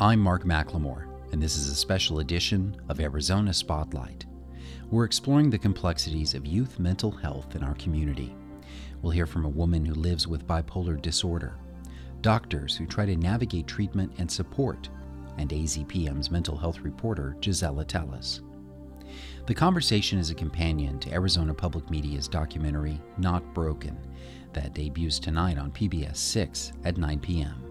I'm Mark McLemore, and this is a special edition of Arizona Spotlight. We're exploring the complexities of youth mental health in our community. We'll hear from a woman who lives with bipolar disorder, doctors who try to navigate treatment and support, and AZPM's mental health reporter, Gisela Telles. The conversation is a companion to Arizona Public Media's documentary, Not Broken, that debuts tonight on PBS 6 at 9 p.m.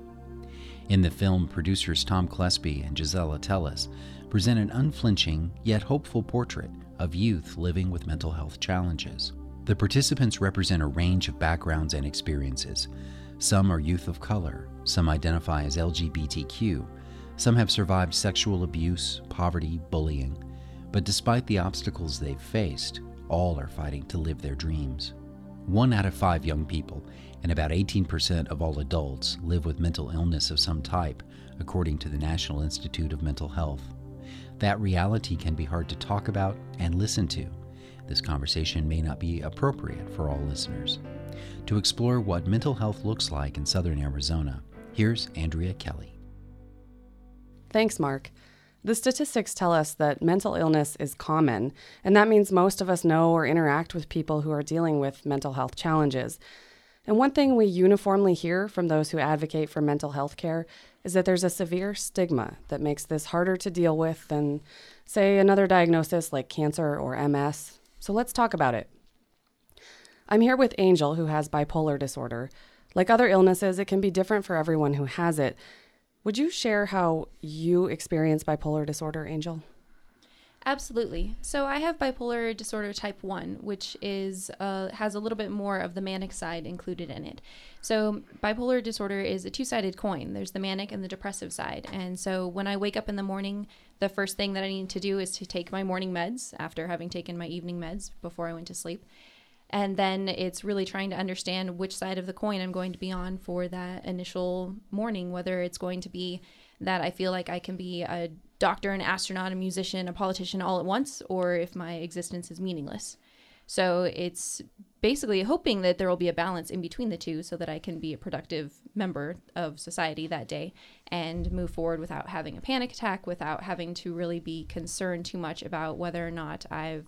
In the film, producers Tom Kleespie and Gisela Telles present an unflinching yet hopeful portrait of youth living with mental health challenges. The participants represent a range of backgrounds and experiences. Some are youth of color, some identify as LGBTQ, some have survived sexual abuse, poverty, bullying, but despite the obstacles they've faced, all are fighting to live their dreams. One out of five young people and about 18% of all adults live with mental illness of some type, according to the National Institute of Mental Health. That reality can be hard to talk about and listen to. This conversation may not be appropriate for all listeners. To explore what mental health looks like in southern Arizona, here's Andrea Kelly. Thanks, Mark. The statistics tell us that mental illness is common, and that means most of us know or interact with people who are dealing with mental health challenges. And one thing we uniformly hear from those who advocate for mental health care is that there's a severe stigma that makes this harder to deal with than, say, another diagnosis like cancer or MS. So let's talk about it. I'm here with Angel, who has bipolar disorder. Like other illnesses, it can be different for everyone who has it, would you share how you experience bipolar disorder, Angel? Absolutely. So I have bipolar disorder type 1, which is uh, has a little bit more of the manic side included in it. So bipolar disorder is a two-sided coin. There's the manic and the depressive side. And so when I wake up in the morning, the first thing that I need to do is to take my morning meds after having taken my evening meds before I went to sleep. And then it's really trying to understand which side of the coin I'm going to be on for that initial morning, whether it's going to be that I feel like I can be a doctor, an astronaut, a musician, a politician all at once, or if my existence is meaningless. So it's basically hoping that there will be a balance in between the two so that I can be a productive member of society that day and move forward without having a panic attack, without having to really be concerned too much about whether or not I've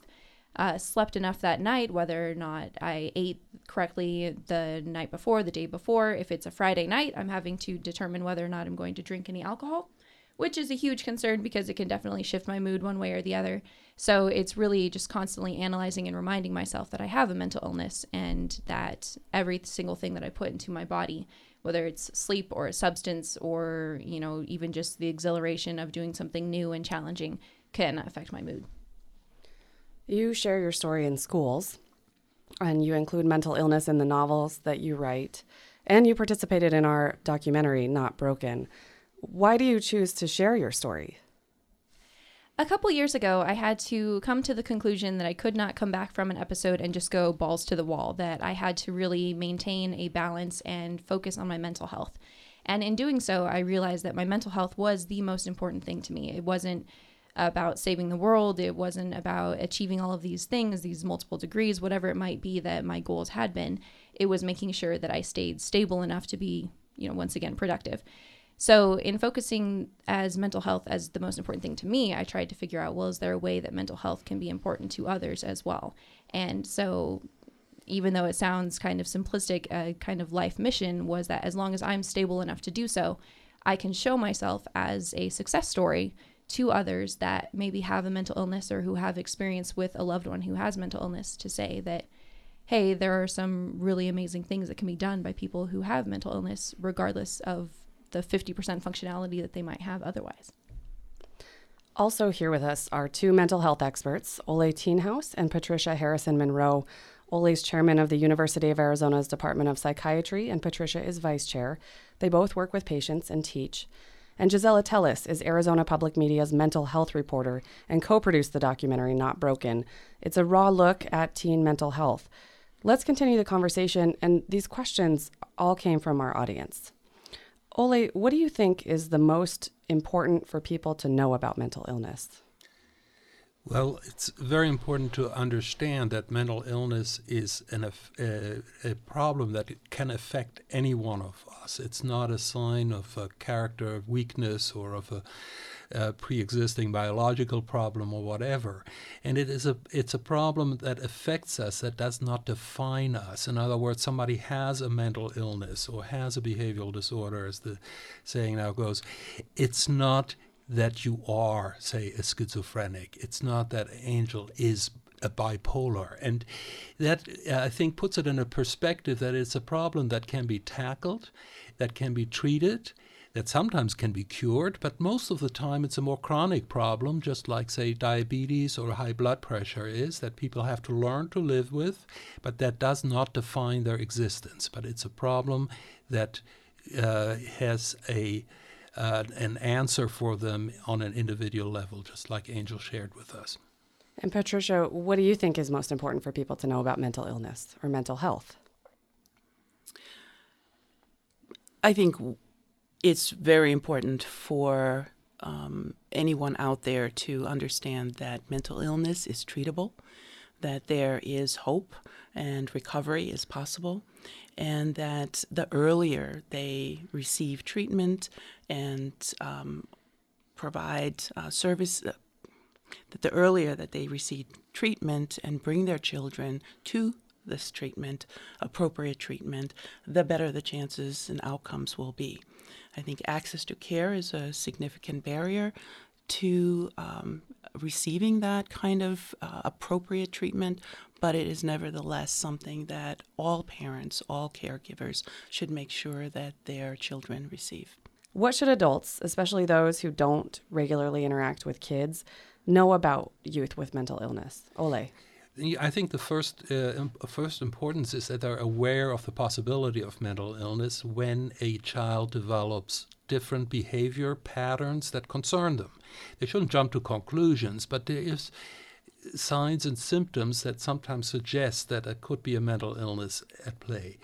uh, slept enough that night, whether or not I ate correctly the night before, the day before. If it's a Friday night, I'm having to determine whether or not I'm going to drink any alcohol, which is a huge concern because it can definitely shift my mood one way or the other. So it's really just constantly analyzing and reminding myself that I have a mental illness and that every single thing that I put into my body, whether it's sleep or a substance or, you know, even just the exhilaration of doing something new and challenging, can affect my mood. You share your story in schools, and you include mental illness in the novels that you write, and you participated in our documentary, Not Broken. Why do you choose to share your story? A couple years ago, I had to come to the conclusion that I could not come back from an episode and just go balls to the wall, that I had to really maintain a balance and focus on my mental health. And in doing so, I realized that my mental health was the most important thing to me. It wasn't about saving the world. It wasn't about achieving all of these things, these multiple degrees, whatever it might be that my goals had been. It was making sure that I stayed stable enough to be, you know, once again, productive. So, in focusing as mental health as the most important thing to me, I tried to figure out well, is there a way that mental health can be important to others as well? And so, even though it sounds kind of simplistic, a kind of life mission was that as long as I'm stable enough to do so, I can show myself as a success story to others that maybe have a mental illness or who have experience with a loved one who has mental illness to say that hey there are some really amazing things that can be done by people who have mental illness regardless of the 50% functionality that they might have otherwise also here with us are two mental health experts ole Thienhaus and patricia harrison monroe Ole's chairman of the University of Arizona's Department of Psychiatry, and Patricia is vice chair. They both work with patients and teach. And Gisela Telles is Arizona Public Media's mental health reporter and co produced the documentary Not Broken. It's a raw look at teen mental health. Let's continue the conversation, and these questions all came from our audience. Ole, what do you think is the most important for people to know about mental illness? Well, it's very important to understand that mental illness is an, a, a problem that can affect any one of us. It's not a sign of a character weakness or of a, a pre-existing biological problem or whatever. And it is a it's a problem that affects us that does not define us. In other words, somebody has a mental illness or has a behavioral disorder, as the saying now goes. It's not that you are, say, a schizophrenic. It's not that Angel is a bipolar. And that, uh, I think, puts it in a perspective that it's a problem that can be tackled, that can be treated, that sometimes can be cured, but most of the time it's a more chronic problem, just like, say, diabetes or high blood pressure is, that people have to learn to live with, but that does not define their existence. But it's a problem that uh, has a uh, an answer for them on an individual level, just like Angel shared with us. And Patricia, what do you think is most important for people to know about mental illness or mental health? I think it's very important for um, anyone out there to understand that mental illness is treatable, that there is hope and recovery is possible, and that the earlier they receive treatment and um, provide uh, service, uh, that the earlier that they receive treatment and bring their children to this treatment, appropriate treatment, the better the chances and outcomes will be. I think access to care is a significant barrier to um, receiving that kind of uh, appropriate treatment, but it is nevertheless something that all parents, all caregivers should make sure that their children receive. What should adults, especially those who don't regularly interact with kids, know about youth with mental illness? Ole. I think the first uh, first importance is that they're aware of the possibility of mental illness when a child develops different behavior patterns that concern them. They shouldn't jump to conclusions, but there is signs and symptoms that sometimes suggest that there could be a mental illness at play.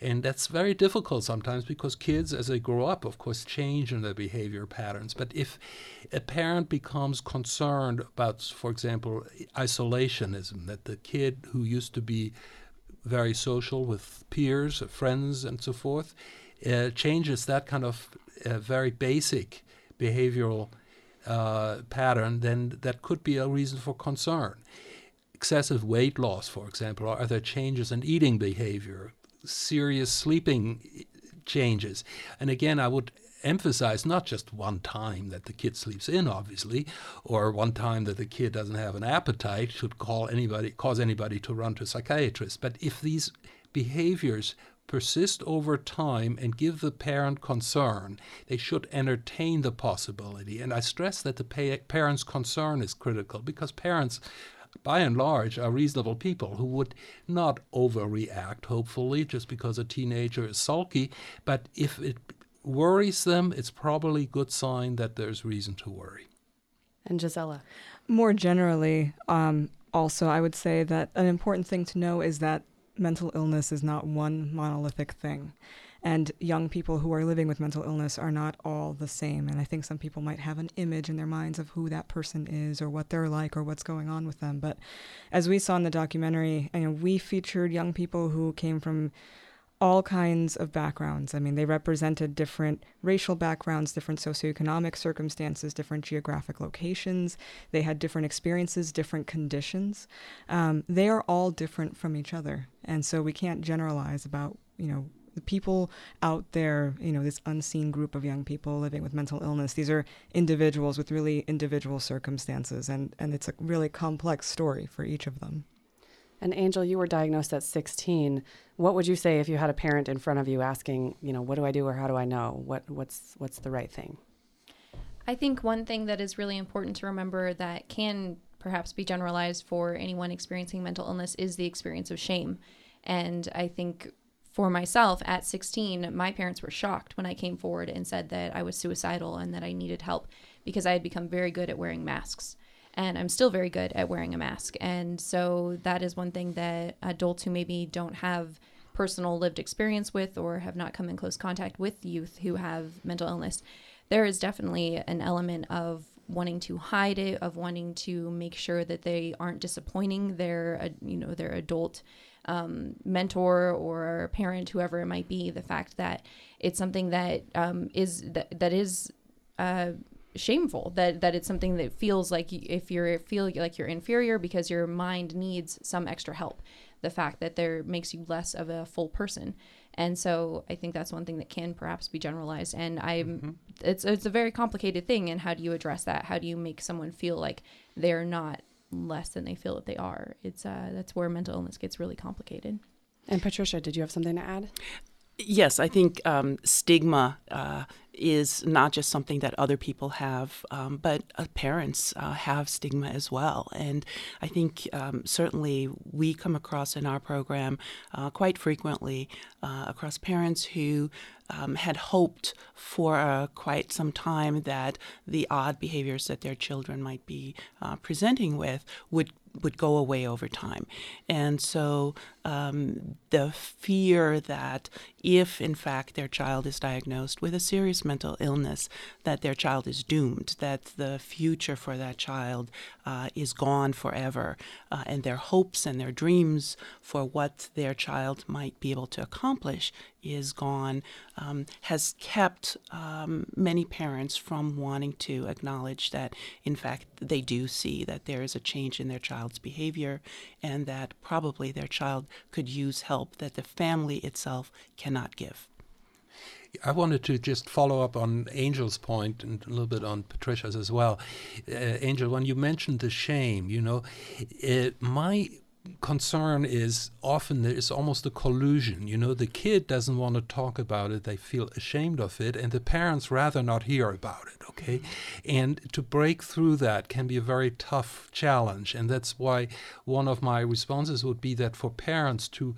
And that's very difficult sometimes because kids, as they grow up, of course, change in their behavior patterns. But if a parent becomes concerned about, for example, isolationism, that the kid who used to be very social with peers, friends, and so forth, uh, changes that kind of uh, very basic behavioral uh, pattern, then that could be a reason for concern. Excessive weight loss, for example, or other changes in eating behavior, serious sleeping changes. And again, I would emphasize not just one time that the kid sleeps in, obviously, or one time that the kid doesn't have an appetite should call anybody cause anybody to run to a psychiatrist. But if these behaviors persist over time and give the parent concern, they should entertain the possibility. And I stress that the pa- parent's concern is critical because parents by and large, are reasonable people who would not overreact, hopefully, just because a teenager is sulky. But if it worries them, it's probably a good sign that there's reason to worry. And Gisela? More generally, um, also, I would say that an important thing to know is that mental illness is not one monolithic thing. And young people who are living with mental illness are not all the same. And I think some people might have an image in their minds of who that person is or what they're like or what's going on with them. But as we saw in the documentary, you know, we featured young people who came from all kinds of backgrounds. I mean, they represented different racial backgrounds, different socioeconomic circumstances, different geographic locations. They had different experiences, different conditions. Um, they are all different from each other. And so we can't generalize about, you know, the people out there, you know, this unseen group of young people living with mental illness, these are individuals with really individual circumstances, and, and it's a really complex story for each of them. And Angel, you were diagnosed at 16. What would you say if you had a parent in front of you asking, you know, what do I do or how do I know? What what's what's the right thing? I think one thing that is really important to remember that can perhaps be generalized for anyone experiencing mental illness is the experience of shame. And I think for myself at 16, my parents were shocked when I came forward and said that I was suicidal and that I needed help because I had become very good at wearing masks. And I'm still very good at wearing a mask. And so that is one thing that adults who maybe don't have personal lived experience with or have not come in close contact with youth who have mental illness, there is definitely an element of wanting to hide it, of wanting to make sure that they aren't disappointing their, uh, you know, their adult um, mentor or parent, whoever it might be. The fact that it's something that um, is that, that is uh, shameful that that it's something that feels like if you're feel like you're inferior because your mind needs some extra help the fact that there makes you less of a full person and so i think that's one thing that can perhaps be generalized and i'm mm-hmm. it's it's a very complicated thing and how do you address that how do you make someone feel like they're not less than they feel that they are. It's uh that's where mental illness gets really complicated. And patricia did you have something to add Yes, I think um, stigma uh, is not just something that other people have, um, but uh, parents uh, have stigma as well. And I think um, certainly we come across in our program uh, quite frequently uh, across parents who um, had hoped for uh, quite some time that the odd behaviors that their children might be presenting with would would go away over time. And so um, the fear that if, in fact, their child is diagnosed with a serious mental illness, that their child is doomed, that the future for that child uh, is gone forever, uh, and their hopes and their dreams for what their child might be able to accomplish is gone um, has kept um, many parents from wanting to acknowledge that, in fact, they do see that there is a change in their child's behavior and that probably their child could use help that the family itself cannot give. I wanted to just follow up on Angel's point and a little bit on Patricia's as well. Uh, Angel, when you mentioned the shame, you know, it, my concern is often there is almost a collusion. You know, the kid doesn't want to talk about it, they feel ashamed of it, and the parents rather not hear about it, okay? Mm-hmm. And to break through that can be a very tough challenge. And that's why one of my responses would be that for parents to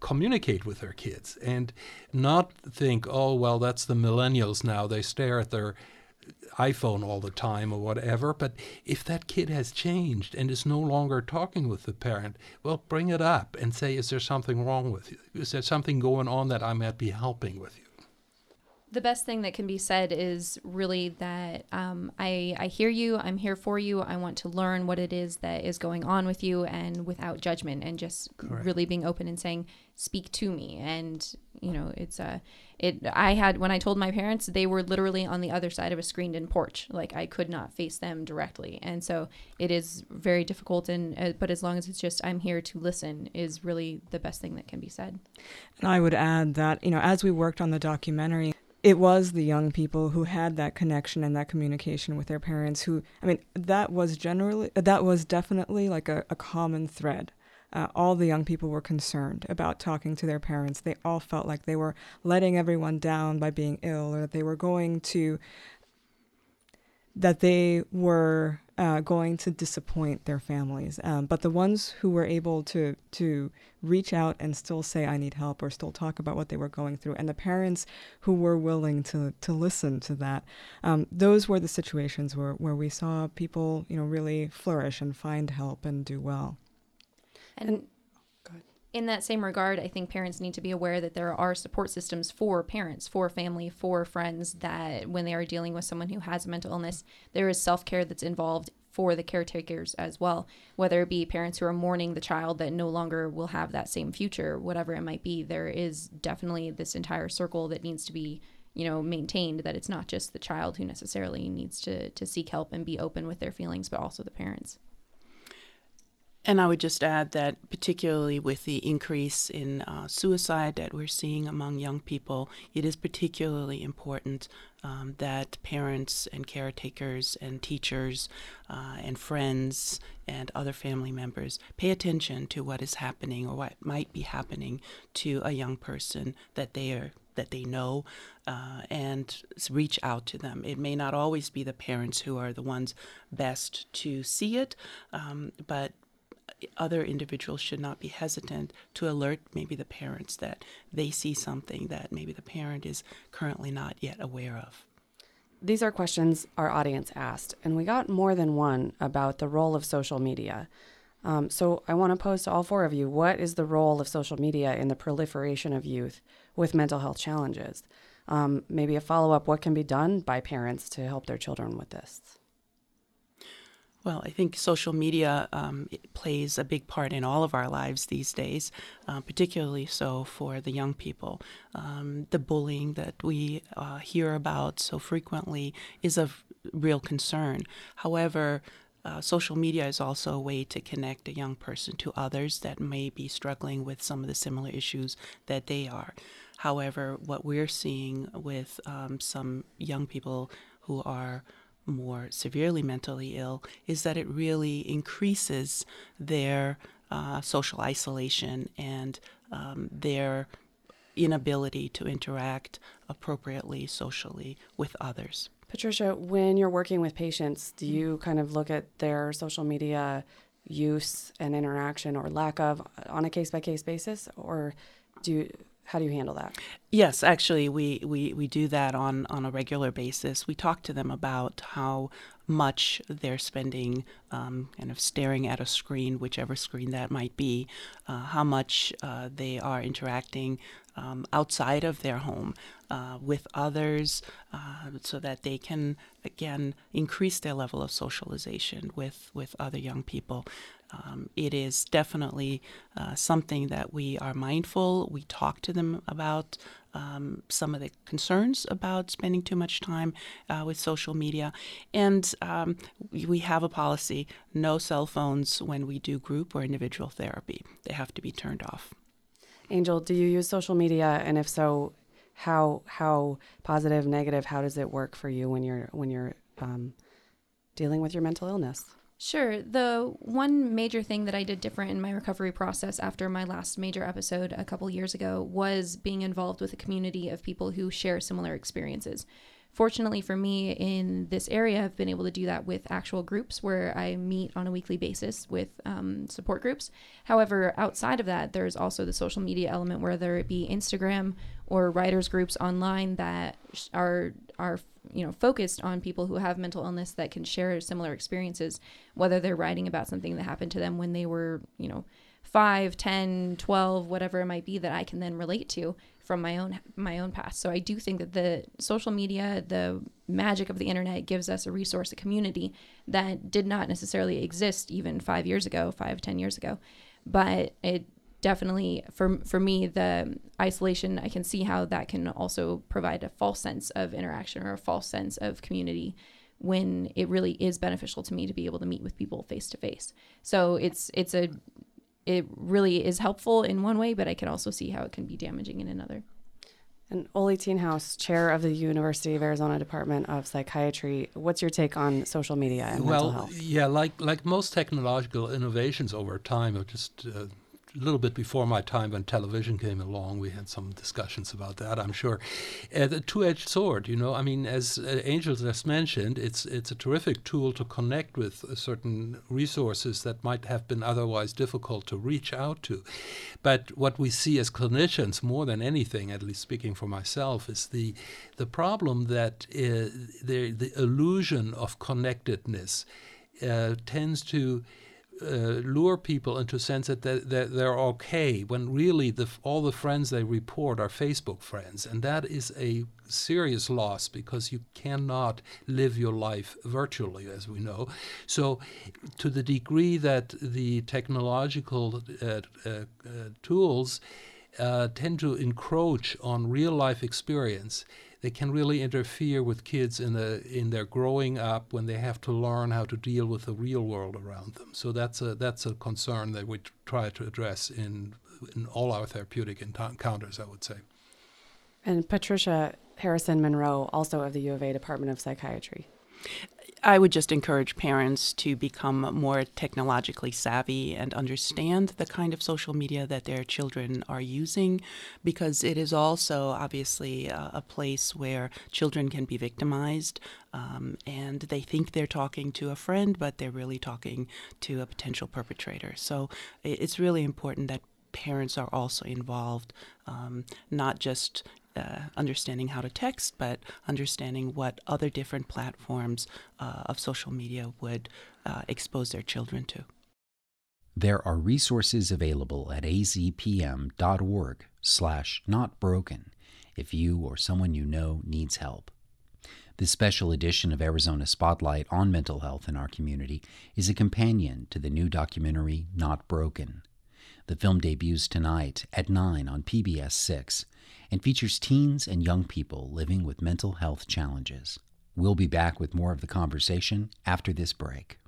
communicate with their kids and not think, oh, well, that's the millennials now. They stare at their iPhone all the time or whatever. But if that kid has changed and is no longer talking with the parent, well, bring it up and say, is there something wrong with you? Is there something going on that I might be helping with you? The best thing that can be said is really that um, I, I hear you i'm here for you i want to learn what it is that is going on with you and without judgment and just Correct. really being open and saying speak to me. And you know it's a uh, it i had when i told my parents they were literally on the other side of a screened in porch. Like i could not face them directly. And so it is very difficult and uh, but as long as it's just i'm here to listen is really the best thing that can be said. And i would add that you know as we worked on the documentary it was the young people who had that connection and that communication with their parents who i mean that was generally that was definitely like a, a common thread. Uh, all the young people were concerned about talking to their parents. They all felt like they were letting everyone down by being ill or that they were going to that they were uh, going to disappoint their families. Um, but the ones who were able to to reach out and still say I need help or still talk about what they were going through, and the parents who were willing to to listen to that, um, those were the situations where where we saw people you know really flourish and find help and do well. And in that same regard, I think parents need to be aware that there are support systems for parents, for family, for friends that when they are dealing with someone who has a mental illness, there is self care that's involved for the caretakers as well, whether it be parents who are mourning the child that no longer will have that same future, whatever it might be. There is definitely this entire circle that needs to be you know maintained that it's not just the child who necessarily needs to to seek help and be open with their feelings but also the parents and I would just add that, particularly with the increase in uh, suicide that we're seeing among young people, it is particularly important um, that parents and caretakers and teachers uh, and friends and other family members pay attention to what is happening or what might be happening to a young person that they are that they know uh, and reach out to them. It may not always be the parents who are the ones best to see it, um, but other individuals should not be hesitant to alert maybe the parents that they see something that maybe the parent is currently not yet aware of. These are questions our audience asked, and we got more than one about the role of social media. Um, so I want to pose to all four of you what is the role of social media in the proliferation of youth with mental health challenges? Um, maybe a follow up what can be done by parents to help their children with this? Well, I think social media um, plays a big part in all of our lives these days, uh, particularly so for the young people. Um, the bullying that we uh, hear about so frequently is of real concern. However, uh, social media is also a way to connect a young person to others that may be struggling with some of the similar issues that they are. However, what we're seeing with um, some young people who are more severely mentally ill is that it really increases their uh, social isolation and um, their inability to interact appropriately socially with others. Patricia, when you're working with patients, do you kind of look at their social media use and interaction or lack of on a case by case basis, or do you, how do you handle that? Yes, actually, we, we, we do that on, on a regular basis. We talk to them about how much they're spending um, kind of staring at a screen, whichever screen that might be, uh, how much uh, they are interacting um, outside of their home uh, with others uh, so that they can, again, increase their level of socialization with, with other young people. Um, it is definitely uh, something that we are mindful. We talk to them about um, some of the concerns about spending too much time uh, with social media. And um, we, have a policy no cell phones when we do group or individual therapy, they have to be turned off. Angel, do you use social media? And if so, how how positive, negative? How does it work for you when you're when you're um, dealing with your mental illness? Sure. The one major thing that I did different in my recovery process after my last major episode a couple years ago was being involved with a community of people who share similar experiences. Fortunately for me in this area, I've been able to do that with actual groups where I meet on a weekly basis with um, support groups. However, outside of that, there's also the social media element, whether it be Instagram or writers groups online that are are you know focused on people who have mental illness that can share similar experiences whether they're writing about something that happened to them when they were you know 5 10 12 whatever it might be that i can then relate to from my own my own past. So I do think that the social media, the magic of the internet gives us a resource, a community that did not necessarily exist even five years ago, five, ten years ago. But it definitely for for me the isolation I can see how that can also provide a false sense of interaction or a false sense of community when it really is beneficial to me to be able to meet with people face to face. So it's it's a it really is helpful in one way, but I can also see how it can be damaging in another. And Oli Thienhaus, chair of the University of Arizona Department of Psychiatry, what's your take on social media and well, mental health? yeah, like like most technological innovations over time, just uh, a little bit before my time when television came along. We had some discussions about that, I'm sure. Uh, the two-edged sword, you know. I mean, as uh, Angel just mentioned, it's it's a terrific tool to connect with uh, certain resources that might have been otherwise difficult to reach out to. But what we see as clinicians, more than anything, at least speaking for myself, is the the problem that uh, the the illusion of connectedness uh, tends to uh, lure people into a sense that they're, they're okay when really the, all the friends they report are Facebook friends. And that is a serious loss because you cannot live your life virtually, as we know. So, to the degree that the technological uh, uh, uh tools uh, tend to encroach on real life experience, they can really interfere with kids in the in their growing up when they have to learn how to deal with the real world around them. So that's a that's a concern that we try to address in in all our therapeutic encounters, I would say. And Patricia Harrison Monroe, also of the U of A Department of Psychiatry. I would just encourage parents to become more technologically savvy and understand the kind of social media that their children are using because it is also obviously a, a place where children can be victimized um, and they think they're talking to a friend, but they're really talking to a potential perpetrator. So it's really important that parents are also involved, um, not just uh, understanding how to text, but understanding what other different platforms uh, of social media would uh, expose their children to. There are resources available at azpm.org slash notbroken if you or someone you know needs help. This special edition of Arizona Spotlight on mental health in our community is a companion to the new documentary Not Broken. The film debuts tonight at 9 on PBS 6 and features teens and young people living with mental health challenges. We'll be back with more of the conversation after this break.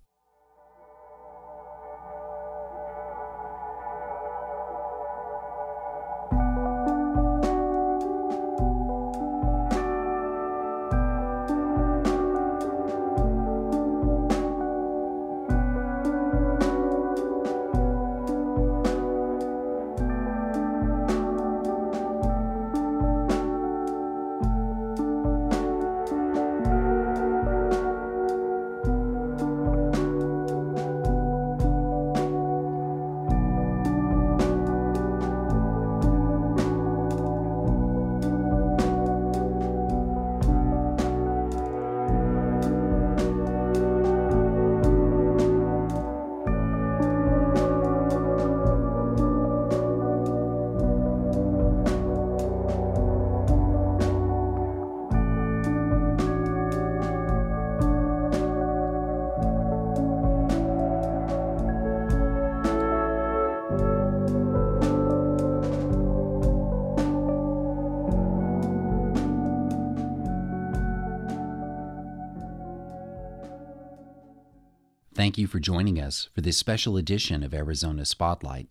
Thank you for joining us for this special edition of Arizona Spotlight.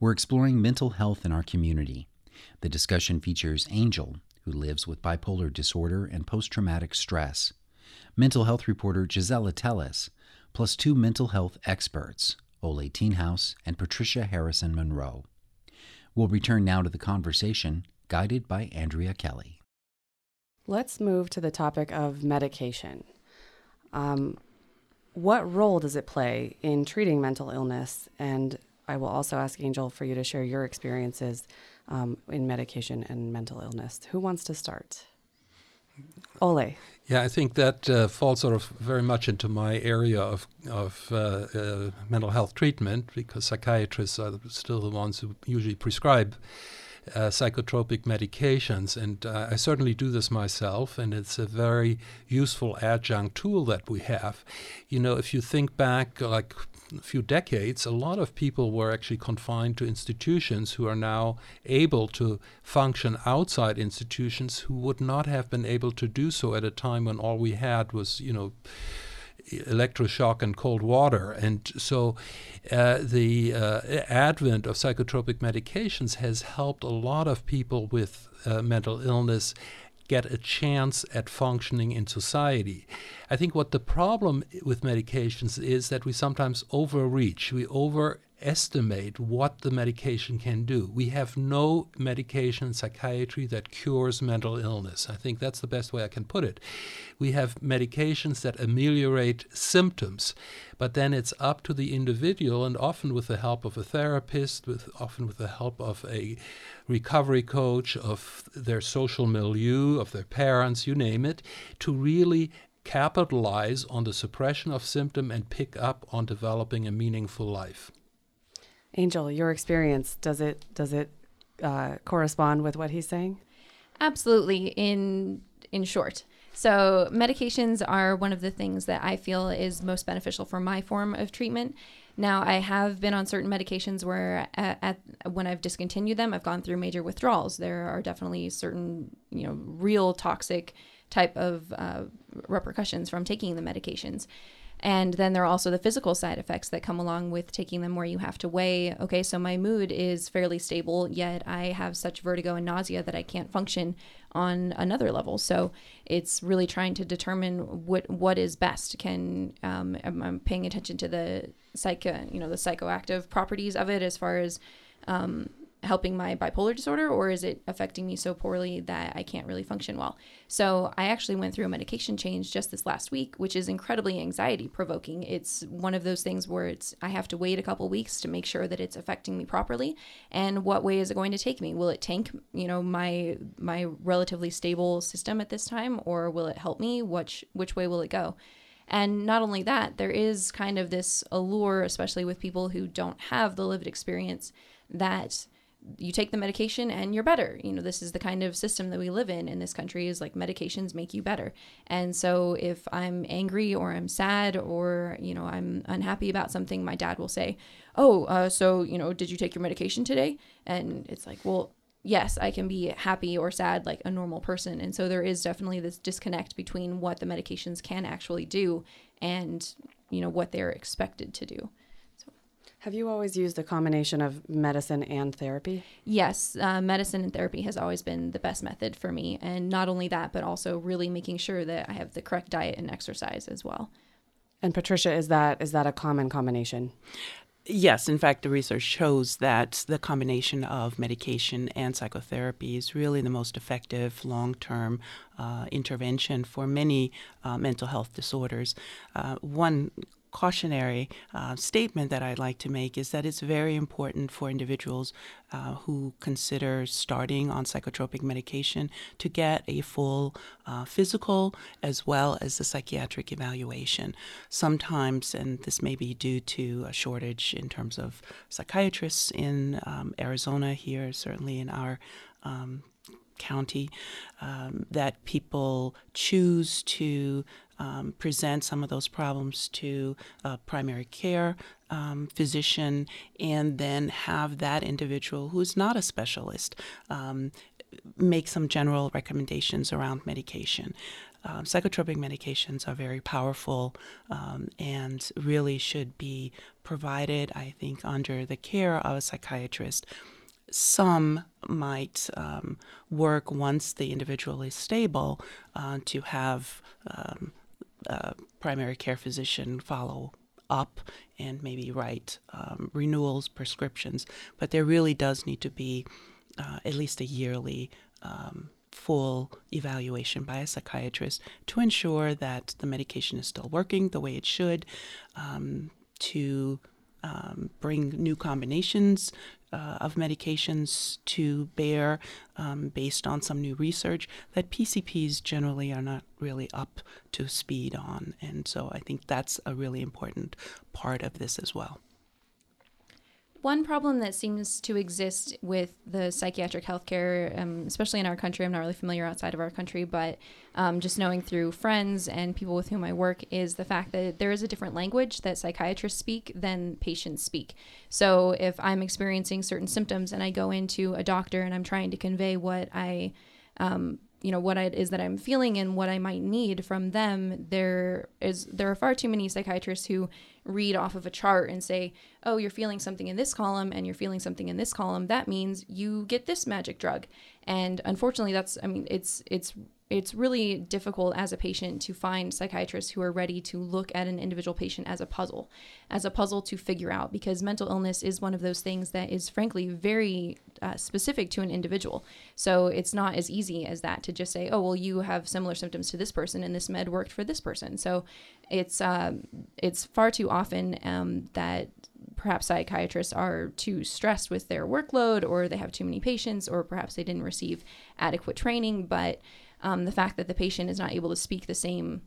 We're exploring mental health in our community. The discussion features Angel, who lives with bipolar disorder and post traumatic stress, mental health reporter Gisela Telles, plus two mental health experts, Ole Thienhaus and Patricia Harrison Monroe. We'll return now to the conversation, guided by Andrea Kelly. Let's move to the topic of medication. Um, what role does it play in treating mental illness? And I will also ask Angel for you to share your experiences um, in medication and mental illness. Who wants to start? Ole. Yeah, I think that uh, falls sort of very much into my area of, of uh, uh, mental health treatment because psychiatrists are still the ones who usually prescribe uh, psychotropic medications. And uh, I certainly do this myself, and it's a very useful adjunct tool that we have. You know, if you think back like a few decades, a lot of people were actually confined to institutions who are now able to function outside institutions who would not have been able to do so at a time when all we had was, you know, electroshock and cold water. And so uh, the uh, advent of psychotropic medications has helped a lot of people with uh, mental illness get a chance at functioning in society. I think what the problem with medications is that we sometimes overreach, we over estimate what the medication can do. We have no medication in psychiatry that cures mental illness. I think that's the best way I can put it. We have medications that ameliorate symptoms, but then it's up to the individual, and often with the help of a therapist, with often with the help of a recovery coach, of their social milieu, of their parents, you name it, to really capitalize on the suppression of symptom and pick up on developing a meaningful life. Angel, your experience does it does it uh, correspond with what he's saying? Absolutely. In in short. So, medications are one of the things that I feel is most beneficial for my form of treatment. Now, I have been on certain medications where, at, at, when I've discontinued them, I've gone through major withdrawals. There are definitely certain, you know, real toxic type of uh, repercussions from taking the medications. And then there are also the physical side effects that come along with taking them, where you have to weigh, okay, so my mood is fairly stable, yet I have such vertigo and nausea that I can't function on another level. So it's really trying to determine what what is best. Can um, I'm paying attention to the psycho, you know, the psychoactive properties of it as far as um, helping my bipolar disorder or is it affecting me so poorly that I can't really function well? So, I actually went through a medication change just this last week, which is incredibly anxiety provoking. It's one of those things where it's I have to wait a couple weeks to make sure that it's affecting me properly and what way is it going to take me? Will it tank, you know, my my relatively stable system at this time or will it help me? Which which way will it go? And not only that, there is kind of this allure, especially with people who don't have the lived experience, that you take the medication and you're better. You know, this is the kind of system that we live in in this country is like medications make you better. And so if I'm angry or I'm sad or, you know, I'm unhappy about something, my dad will say, "Oh, uh, so, you know, did you take your medication today?" And it's like, "Well, yes, I can be happy or sad like a normal person. And so there is definitely this disconnect between what the medications can actually do and, you know, what they're expected to do. Have you always used a combination of medicine and therapy? Yes, uh, medicine and therapy has always been the best method for me. And not only that, but also really making sure that I have the correct diet and exercise as well. And Patricia, is that is that a common combination? Yes, in fact, the research shows that the combination of medication and psychotherapy is really the most effective long term uh, intervention for many uh, mental health disorders. Uh, one cautionary uh, statement that I'd like to make is that it's very important for individuals uh, who consider starting on psychotropic medication to get a full uh, physical as well as a psychiatric evaluation. Sometimes, and this may be due to a shortage in terms of psychiatrists in um, Arizona here, certainly in our um, county, um, that people choose to um, present some of those problems to a primary care um, physician and then have that individual who's not a specialist um, make some general recommendations around medication. Um, psychotropic medications are very powerful um, and really should be provided, I think, under the care of a psychiatrist some might um, work once the individual is stable uh, to have a primary care physician follow up and maybe write um, renewals, prescriptions. But there really does need to be uh, at least a yearly um, full evaluation by a psychiatrist to ensure that the medication is still working the way it should, um, to um, bring new combinations uh, of medications to bear um, based on some new research that PCPs generally are not really up to speed on. And so I think that's a really important part of this as well. One problem that seems to exist with the psychiatric healthcare, um, especially in our country, I'm not really familiar outside of our country, but um, just knowing through friends and people with whom I work, is the fact that there is a different language that psychiatrists speak than patients speak. So if I'm experiencing certain symptoms and I go into a doctor and I'm trying to convey what I um, you know what it is that I'm feeling and what I might need from them. There is there are far too many psychiatrists who read off of a chart and say, "Oh, you're feeling something in this column and you're feeling something in this column. That means you get this magic drug." And unfortunately, that's I mean, it's it's it's really difficult as a patient to find psychiatrists who are ready to look at an individual patient as a puzzle, as a puzzle to figure out, because mental illness is one of those things that is frankly very uh, specific to an individual. So it's not as easy as that to just say, oh, well, you have similar symptoms to this person and this med worked for this person. So it's, um, it's far too often um, that perhaps psychiatrists are too stressed with their workload or they have too many patients or perhaps they didn't receive adequate training. But um, the fact that the patient is not able to speak the same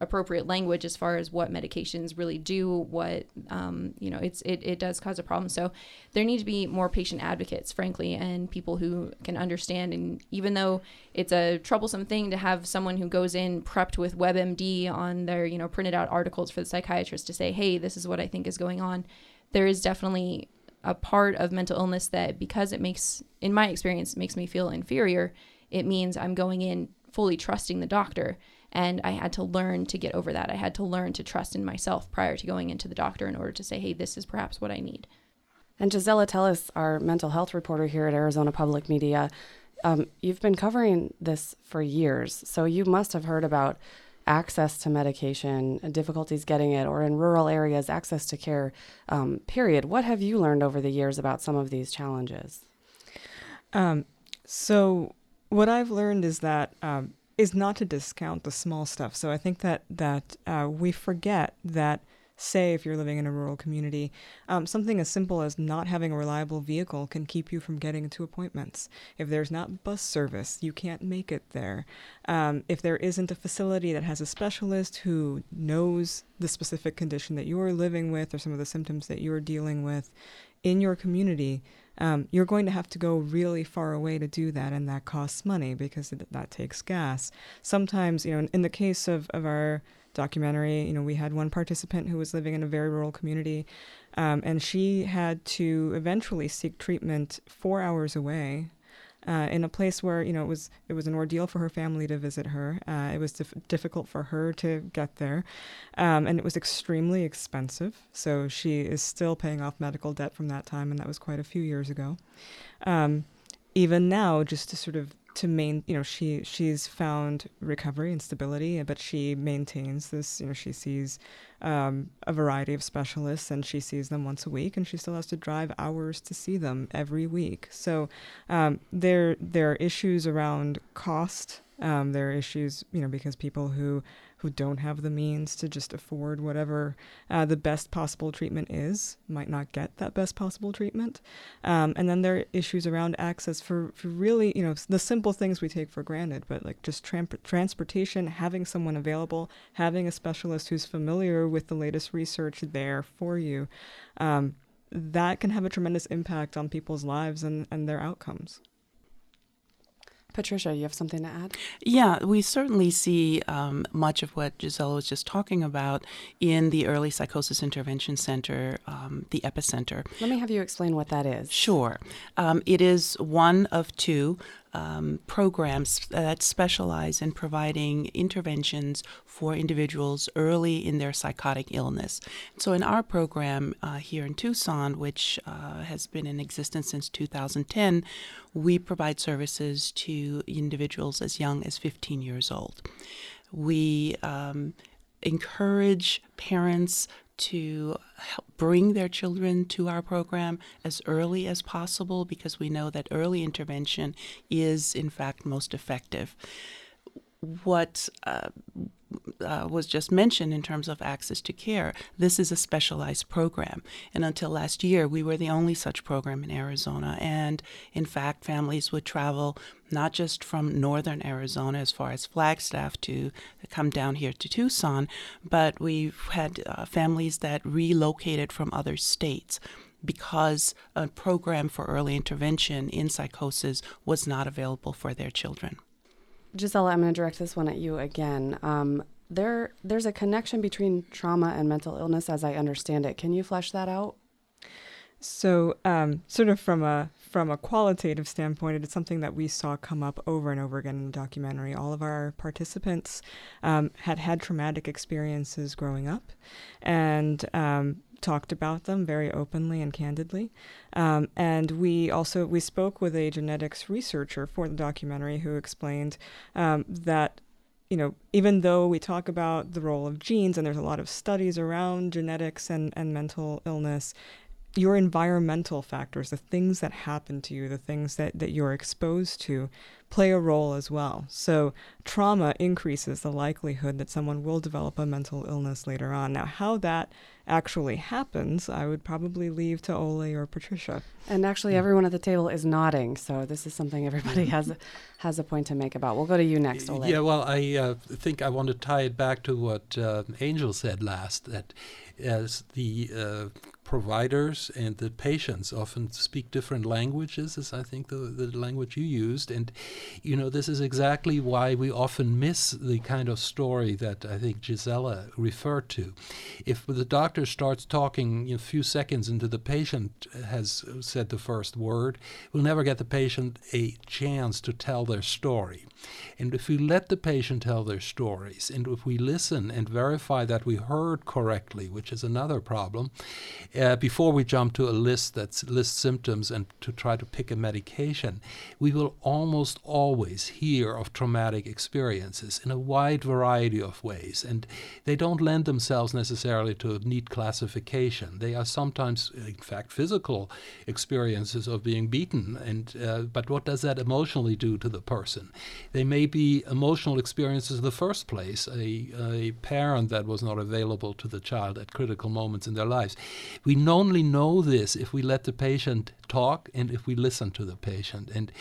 appropriate language as far as what medications really do what um, you know it's it, it does cause a problem. So there need to be more patient advocates frankly and people who can understand. And even though it's a troublesome thing to have someone who goes in prepped with webmd on their you know printed out articles for the psychiatrist to say hey this is what i think is going on there is definitely a part of mental illness that because it makes in my experience makes me feel inferior it means I'm going in fully trusting the doctor. And I had to learn to get over that. I had to learn to trust in myself prior to going into the doctor in order to say, hey, this is perhaps what I need. And Gisela Telles, our mental health reporter here at Arizona Public Media, um, you've been covering this for years. So you must have heard about access to medication, difficulties getting it, or in rural areas, access to care, um, period. What have you learned over the years about some of these challenges? Um, so, what I've learned is that um, is not to discount the small stuff. So I think that that uh, we forget that. Say, if you're living in a rural community, um, something as simple as not having a reliable vehicle can keep you from getting to appointments. If there's not bus service, you can't make it there. Um, if there isn't a facility that has a specialist who knows the specific condition that you're living with or some of the symptoms that you're dealing with in your community, um, you're going to have to go really far away to do that, and that costs money because it, that takes gas. Sometimes, you know, in, in the case of, of our documentary, you know, we had one participant who was living in a very rural community, um, and she had to eventually seek treatment four hours away uh, in a place where you know it was it was an ordeal for her family to visit her. Uh, it was dif- difficult for her to get there, um, and it was extremely expensive. So she is still paying off medical debt from that time, and that was quite a few years ago. Um, even now, just to sort of to main you know she she's found recovery and stability but she maintains this you know she sees um, a variety of specialists and she sees them once a week and she still has to drive hours to see them every week. So um, there there are issues around cost um, there are issues you know because people who who don't have the means to just afford whatever uh, the best possible treatment is might not get that best possible treatment. Um, and then there are issues around access for, for really, you know, the simple things we take for granted, but like just tramp- transportation, having someone available, having a specialist who's familiar with the latest research there for you. Um, that can have a tremendous impact on people's lives and, and their outcomes. Patricia, you have something to add? Yeah, we certainly see um, much of what Gisela was just talking about in the Early Psychosis Intervention Center, um, the Epicenter. Let me have you explain what that is. Sure. Um, it is one of two um, programs that specialize in providing interventions for individuals early in their psychotic illness. So, in our program uh, here in Tucson, which uh, has been in existence since 2010, we provide services to individuals as young as 15 years old. We um, encourage parents to help bring their children to our program as early as possible because we know that early intervention is, in fact, most effective. What uh, uh, was just mentioned in terms of access to care, this is a specialized program. And until last year, we were the only such program in Arizona. And in fact, families would travel not just from northern Arizona as far as Flagstaff to come down here to Tucson, but we've had uh, families that relocated from other states because a program for early intervention in psychosis was not available for their children. Gisela, I'm going to direct this one at you again. Um, there, there's a connection between trauma and mental illness, as I understand it. Can you flesh that out? So, um, sort of from a from a qualitative standpoint, it is something that we saw come up over and over again in the documentary. All of our participants um, had had traumatic experiences growing up, and um, talked about them very openly and candidly. Um, and we also we spoke with a genetics researcher for the documentary who explained um, that you know, even though we talk about the role of genes and there's a lot of studies around genetics and, and mental illness, your environmental factors, the things that happen to you, the things that, that you're exposed to, play a role as well. So, trauma increases the likelihood that someone will develop a mental illness later on. Now, how that actually happens, I would probably leave to Ole or Patricia. And actually, everyone at the table is nodding, so this is something everybody has a, has a point to make about. We'll go to you next, Ole. Yeah, well, I uh, think I want to tie it back to what uh, Angel said last that as the uh, providers and the patients often speak different languages, is I think the, the language you used. And, you know, this is exactly why we often miss the kind of story that I think Gisela referred to. If the doctor starts talking you know, a few seconds into the patient has said the first word, we'll never get the patient a chance to tell their story. And if we let the patient tell their stories, and if we listen and verify that we heard correctly, which is another problem, uh, before we jump to a list that lists symptoms and to try to pick a medication, we will almost always hear of traumatic experiences in a wide variety of ways. And they don't lend themselves necessarily to a neat classification. They are sometimes, in fact, physical experiences of being beaten. And uh, but what does that emotionally do to the person? They may be emotional experiences in the first place, a, a parent that was not available to the child at critical moments in their lives. We only know this if we let the patient talk and if we listen to the patient. And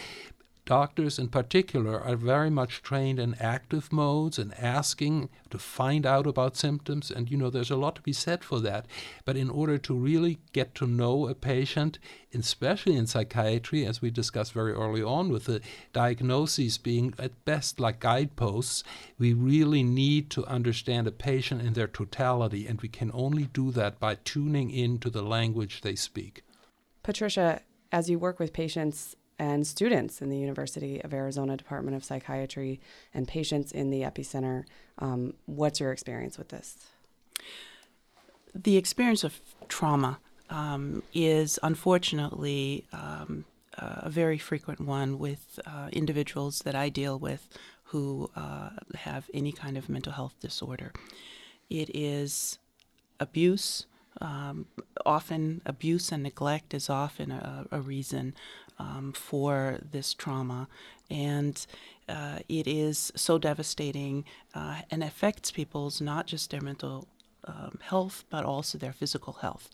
doctors in particular are very much trained in active modes and asking to find out about symptoms and you know there's a lot to be said for that. But in order to really get to know a patient especially in psychiatry as we discussed very early on with the diagnoses being at best like guideposts we really need to understand a patient in their totality and we can only do that by tuning in to the language they speak. Patricia as you work with patients and students in the University of Arizona Department of Psychiatry and patients in the epicenter. Um, what's your experience with this? The experience of trauma um, is unfortunately um, a very frequent one with uh, individuals that I deal with who uh, have any kind of mental health disorder. It is abuse. Um, often, abuse and neglect is often a, a reason um, for this trauma. And uh, it is so devastating uh, and affects people's not just their mental um, health, but also their physical health.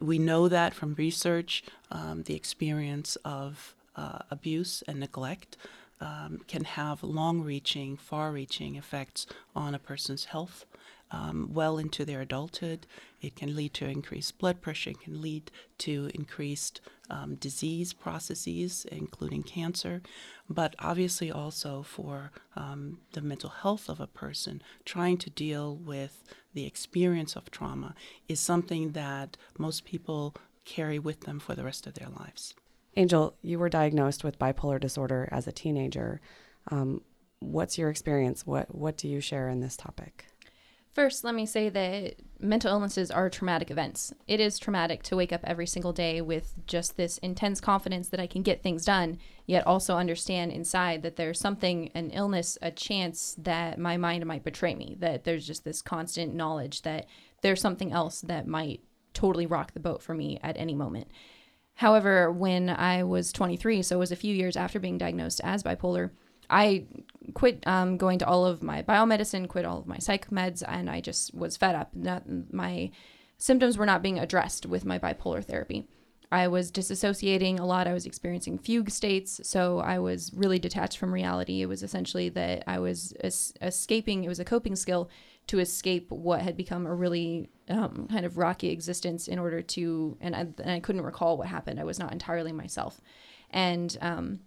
We know that from research, um, the experience of uh, abuse and neglect um, can have long reaching, far reaching effects on a person's health um, well into their adulthood. It can lead to increased blood pressure, it can lead to increased um, disease processes, including cancer, but obviously also for um, the mental health of a person. Trying to deal with the experience of trauma is something that most people carry with them for the rest of their lives. Angel, you were diagnosed with bipolar disorder as a teenager. Um, what's your experience? What what do you share in this topic? First, let me say that mental illnesses are traumatic events. It is traumatic to wake up every single day with just this intense confidence that I can get things done, yet also understand inside that there's something, an illness, a chance that my mind might betray me, that there's just this constant knowledge that there's something else that might totally rock the boat for me at any moment. However, when I was 23, so it was a few years after being diagnosed as bipolar, I quit um, going to all of my biomedicine, quit all of my psych meds, and I just was fed up. Not, my symptoms were not being addressed with my bipolar therapy. I was disassociating a lot. I was experiencing fugue states. So I was really detached from reality. It was essentially that I was es- escaping, it was a coping skill to escape what had become a really um, kind of rocky existence in order to, and I, and I, couldn't recall what happened. I was not entirely myself. And, um,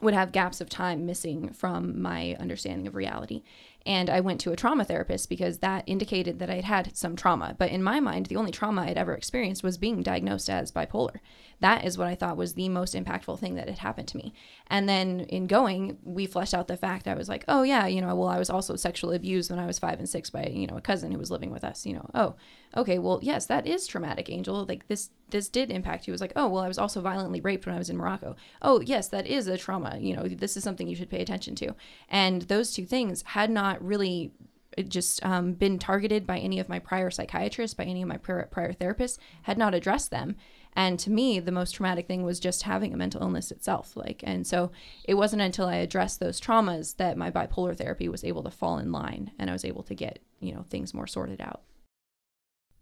would have gaps of time missing from my understanding of reality. And I went to a trauma therapist because that indicated that I had had some trauma. But in my mind, the only trauma I'd ever experienced was being diagnosed as bipolar. That is what I thought was the most impactful thing that had happened to me. And then in going, we fleshed out the fact I was like, oh, yeah, you know, well, I was also sexually abused when I was five and six by, you know, a cousin who was living with us, you know, oh, okay, well, yes, that is traumatic, Angel. Like this, this did impact you. It was like, oh, well, I was also violently raped when I was in Morocco. Oh, yes, that is a trauma. You know, this is something you should pay attention to. And those two things had not really uh, just um, been targeted by any of my prior psychiatrists, by any of my prior, prior therapists, had not addressed them. And to me, the most traumatic thing was just having a mental illness itself. Like, and so it wasn't until I addressed those traumas that my bipolar therapy was able to fall in line and I was able to get, you know, things more sorted out.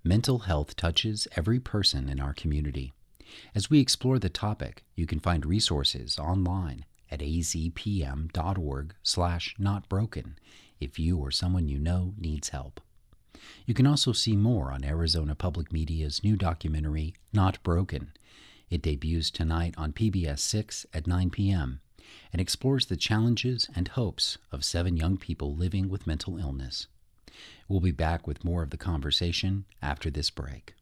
Mental health touches every person in our community. As we explore the topic, you can find resources online at azpm.org slash notbroken if you or someone you know needs help. You can also see more on Arizona Public Media's new documentary, Not Broken. It debuts tonight on PBS 6 at 9 p.m. and explores the challenges and hopes of seven young people living with mental illness. We'll be back with more of the conversation after this break.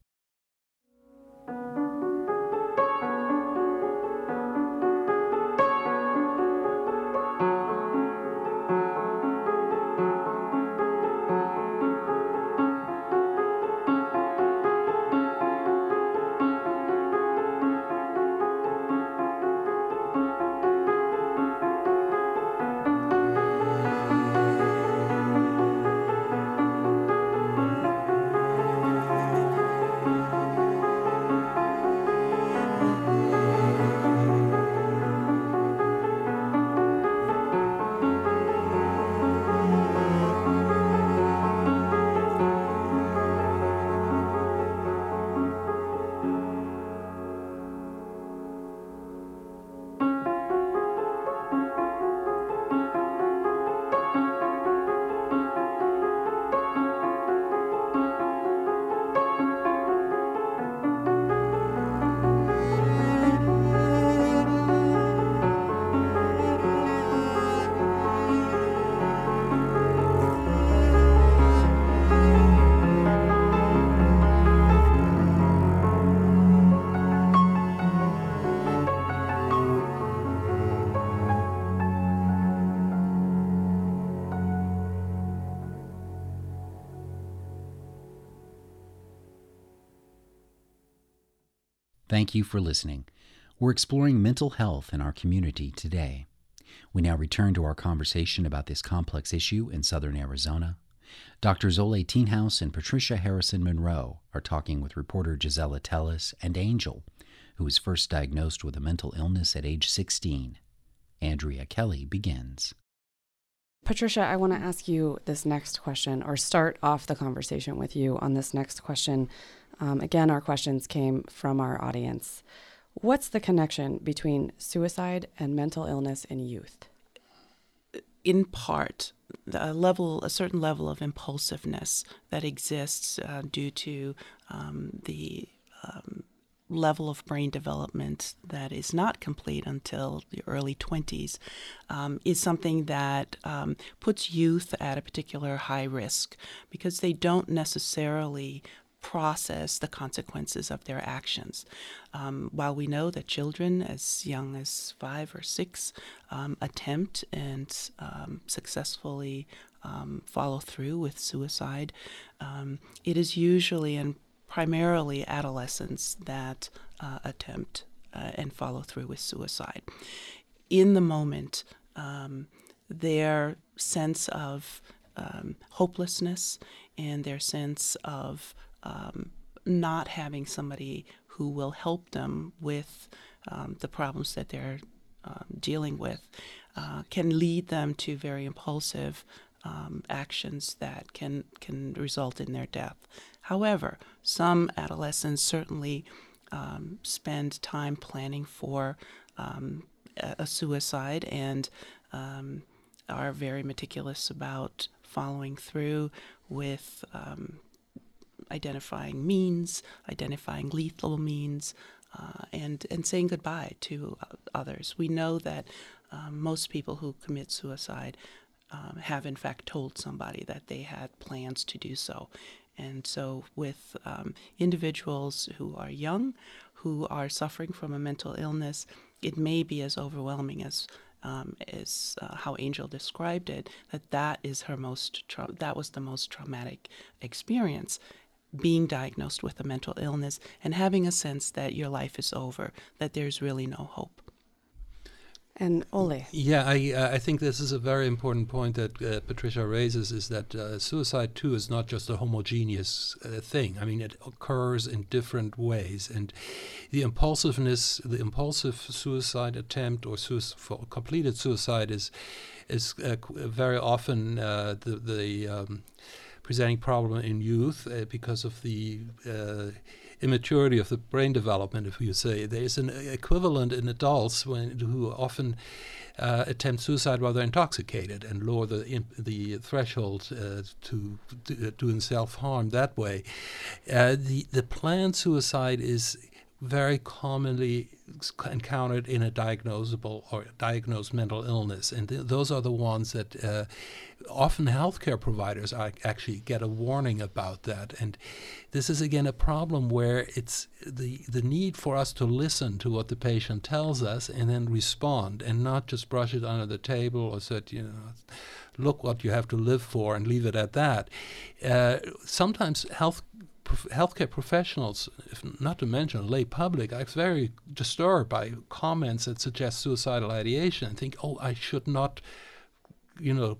Thank you for listening. We're exploring mental health in our community today. We now return to our conversation about this complex issue in southern Arizona. Dr. Zole Thienhaus and Patricia Harrison Monroe are talking with reporter Gisela Telles and Angel, who was first diagnosed with a mental illness at age 16. Andrea Kelly begins. Patricia, I want to ask you this next question, or start off the conversation with you on this next question. Um, again, our questions came from our audience. What's the connection between suicide and mental illness in youth? In part, a level, a certain level of impulsiveness that exists uh, due to um, the um, level of brain development that is not complete until the early 20s um, is something that um, puts youth at a particular high risk because they don't necessarily process the consequences of their actions. Um, while we know that children as young as five or six um, attempt and um, successfully um, follow through with suicide, it is usually and primarily adolescents that uh, attempt uh, and follow through with suicide. In the moment, um, their sense of hopelessness and their sense of um, not having somebody who will help them with um, the problems that they're um, dealing with uh, can lead them to very impulsive um, actions that can can result in their death. However, some adolescents certainly um, spend time planning for um, a, suicide and are very meticulous about following through with um, identifying means, identifying lethal means, uh, and and saying goodbye to others. We know that um, most people who commit suicide um, have in fact told somebody that they had plans to do so. And so, with um, individuals who are young, who are suffering from a mental illness, it may be as overwhelming as um, is uh, how Angel described it. That that is her most tra- that was the most traumatic experience, being diagnosed with a mental illness and having a sense that your life is over, that there's really no hope. And Ole. Yeah, I uh, I think this is a very important point that uh, Patricia raises is that uh, suicide too is not just a homogeneous uh, thing. I mean, it occurs in different ways, and the impulsiveness, the impulsive suicide attempt or completed suicide is is uh, very often uh, the the um, presenting problem in youth because of the immaturity of the brain development, if you say. There is an equivalent in adults when, who often uh, attempt suicide while they're intoxicated and lower the the threshold uh, to, to uh, doing self harm that way. Uh, the the planned suicide is very commonly encountered in a diagnosable or diagnosed mental illness, and th- those are the ones that uh, often healthcare providers actually get a warning about that. And this is again a problem where it's the the need for us to listen to what the patient tells us and then respond, and not just brush it under the table or say, you know, look what you have to live for and leave it at that. Uh, sometimes health prof- healthcare professionals, if not to mention lay public, are very disturbed by comments that suggest suicidal ideation and think, oh, I should not you know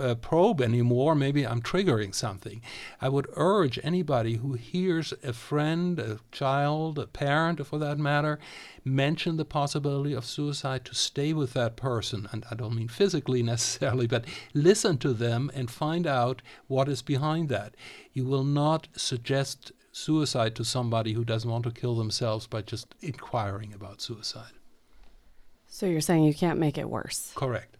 uh, probe anymore maybe i'm triggering something. I would urge anybody who hears a friend a child a parent for that matter mention the possibility of suicide to stay with that person. And i don't mean physically necessarily but listen to them and find out what is behind that. You will not suggest suicide to somebody who doesn't want to kill themselves by just inquiring about suicide. So you're saying you can't make it worse? Correct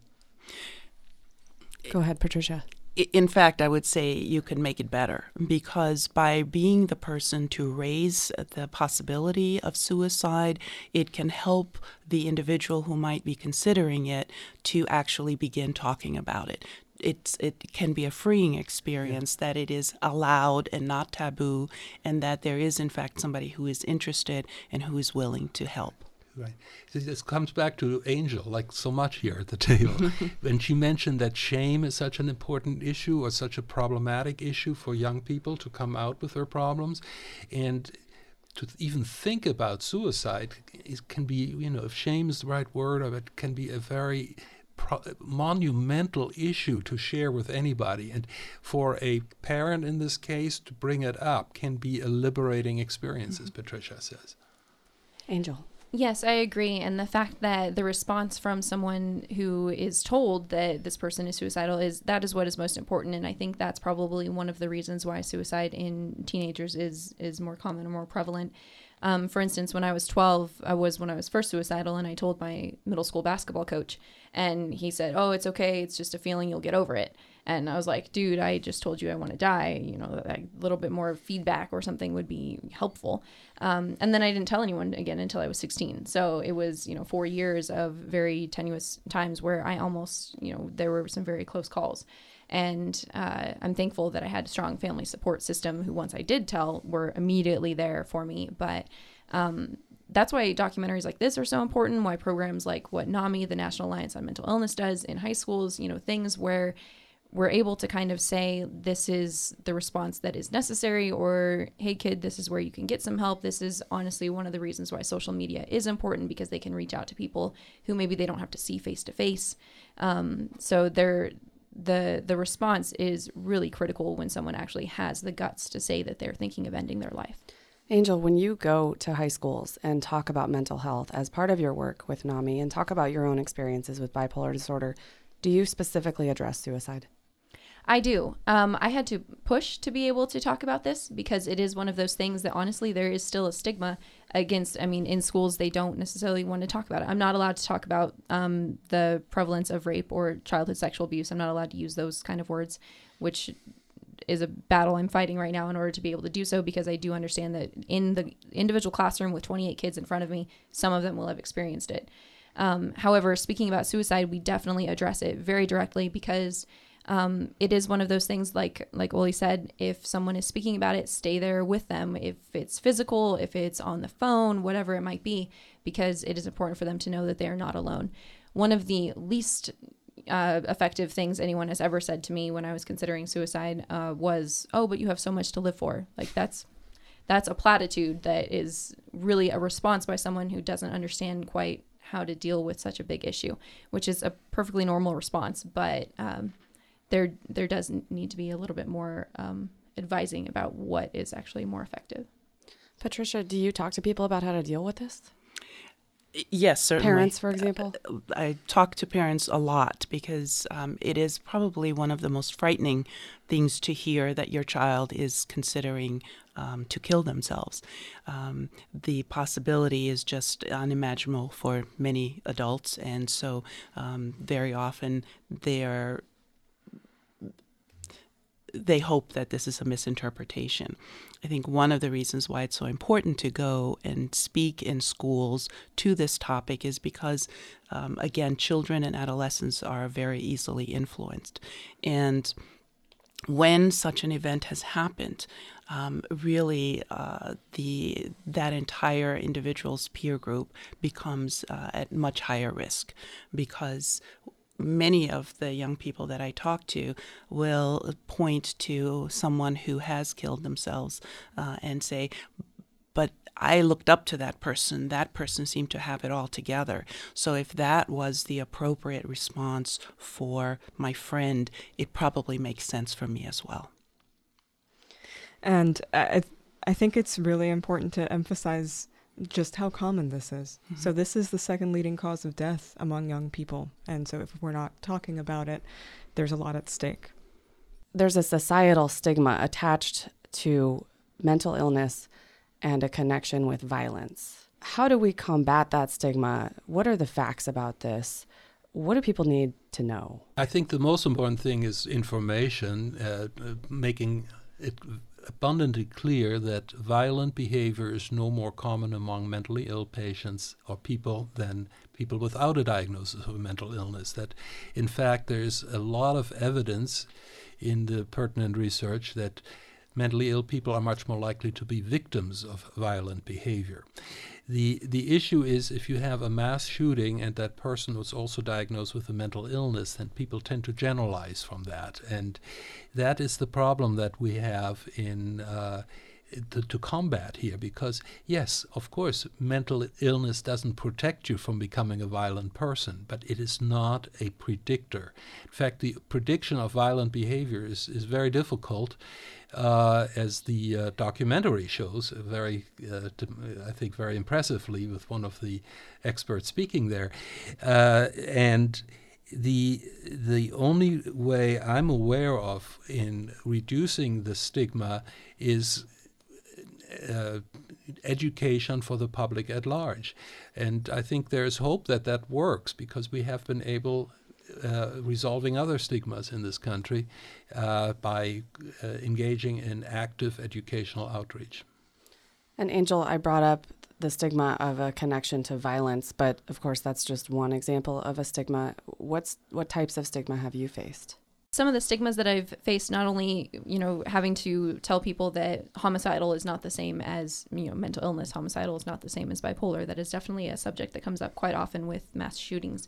Go ahead, Patricia. In fact, I would say you can make it better because by being the person to raise the possibility of suicide, it can help the individual who might be considering it to actually begin talking about it. It's, it can be a freeing experience yeah. that it is allowed and not taboo, and that there is, in fact, somebody who is interested and who is willing to help. Right. This comes back to Angel, like so much here at the table. when she mentioned that shame is such an important issue or such a problematic issue for young people to come out with their problems. And to even think about suicide it can be, you know, if shame is the right word of it, can be a very pro- monumental issue to share with anybody. And for a parent in this case to bring it up can be a liberating experience, mm-hmm. as Patricia says. Angel. Yes, I agree. And the fact that the response from someone who is told that this person is suicidal is that is what is most important. And I think that's probably one of the reasons why suicide in teenagers is is more common or more prevalent. Um, for instance, when I was 12, I was when I was first suicidal, and I told my middle school basketball coach, and he said, "Oh, it's okay. It's just a feeling. You'll get over it." And I was like, "Dude, I just told you I want to die. You know, a little bit more feedback or something would be helpful." Um, and then I didn't tell anyone again until I was 16. So it was, you know, four years of very tenuous times where I almost, you know, there were some very close calls. And uh, I'm thankful that I had a strong family support system who, once I did tell, were immediately there for me. But um, that's why documentaries like this are so important. Why programs like what NAMI, the National Alliance on Mental Illness, does in high schools, you know, things where we're able to kind of say this is the response that is necessary or hey kid this is where you can get some help this is honestly one of the reasons why social media is important because they can reach out to people who maybe they don't have to see face to face so they're the the response is really critical when someone actually has the guts to say that they're thinking of ending their life. Angel, when you go to high schools and talk about mental health as part of your work with NAMI and talk about your own experiences with bipolar disorder, do you specifically address suicide? I do. Um, I had to push to be able to talk about this because it is one of those things that honestly there is still a stigma against. I mean, in schools they don't necessarily want to talk about it. I'm not allowed to talk about um, the prevalence of rape or childhood sexual abuse. I'm not allowed to use those kind of words, which is a battle I'm fighting right now in order to be able to do so because I do understand that in the individual classroom with 28 kids in front of me, some of them will have experienced it. Um, however, speaking about suicide, we definitely address it very directly because um, it is one of those things like like Ole said, if someone is speaking about it, stay there with them. If it's physical, if it's on the phone, whatever it might be, because it is important for them to know that they are not alone. One of the least uh, effective things anyone has ever said to me when I was considering suicide uh, was, "Oh, but you have so much to live for." Like that's that's a platitude that is really a response by someone who doesn't understand quite how to deal with such a big issue, which is a perfectly normal response, but um, there there does need to be a little bit more um, advising about what is actually more effective. Patricia, do you talk to people about how to deal with this? Yes, certainly. Parents, for example? Uh, I talk to parents a lot because um, it is probably one of the most frightening things to hear that your child is considering um, to kill themselves. Um, the possibility is just unimaginable for many adults, and so um, very often they are they hope that this is a misinterpretation. I think one of the reasons why it's so important to go and speak in schools to this topic is because, um, again, children and adolescents are very easily influenced. And when such an event has happened, um, really uh, the that entire individual's peer group becomes uh, at much higher risk because many of the young people that I talk to will point to someone who has killed themselves uh, and say, but I looked up to that person. That person seemed to have it all together. So if that was the appropriate response for my friend, it probably makes sense for me as well. And I, I think it's really important to emphasize just how common this is. Mm-hmm. So, this is the second leading cause of death among young people. And so, if we're not talking about it, there's a lot at stake. There's a societal stigma attached to mental illness and a connection with violence. How do we combat that stigma? What are the facts about this? What do people need to know? I think the most important thing is information, uh, making it abundantly clear that violent behavior is no more common among mentally ill patients or people than people without a diagnosis of a mental illness. That, in fact, there's a lot of evidence in the pertinent research that mentally ill people are much more likely to be victims of violent behavior. The, the issue is if you have a mass shooting and that person was also diagnosed with a mental illness, then people tend to generalize from that. And that is the problem that we have in uh, to, to, combat here because yes of course mental illness doesn't protect you from becoming a violent person but it is not a predictor in fact the prediction of violent behavior is, is very difficult uh, as the uh, documentary shows very uh, i think very impressively with one of the experts speaking there uh, and the the only way I'm aware of in reducing the stigma is uh, education for the public at large. And I think there's hope that that works because we have been able, uh, resolving other stigmas in this country uh, by uh, engaging in active educational outreach. And Angel, I brought up the stigma of a connection to violence, but of course that's just one example of a stigma. What's what types of stigma have you faced? some of the stigmas that I've faced, not only you know having to tell people that homicidal is not the same as you know mental illness, homicidal is not the same as bipolar. That is definitely a subject that comes up quite often with mass shootings.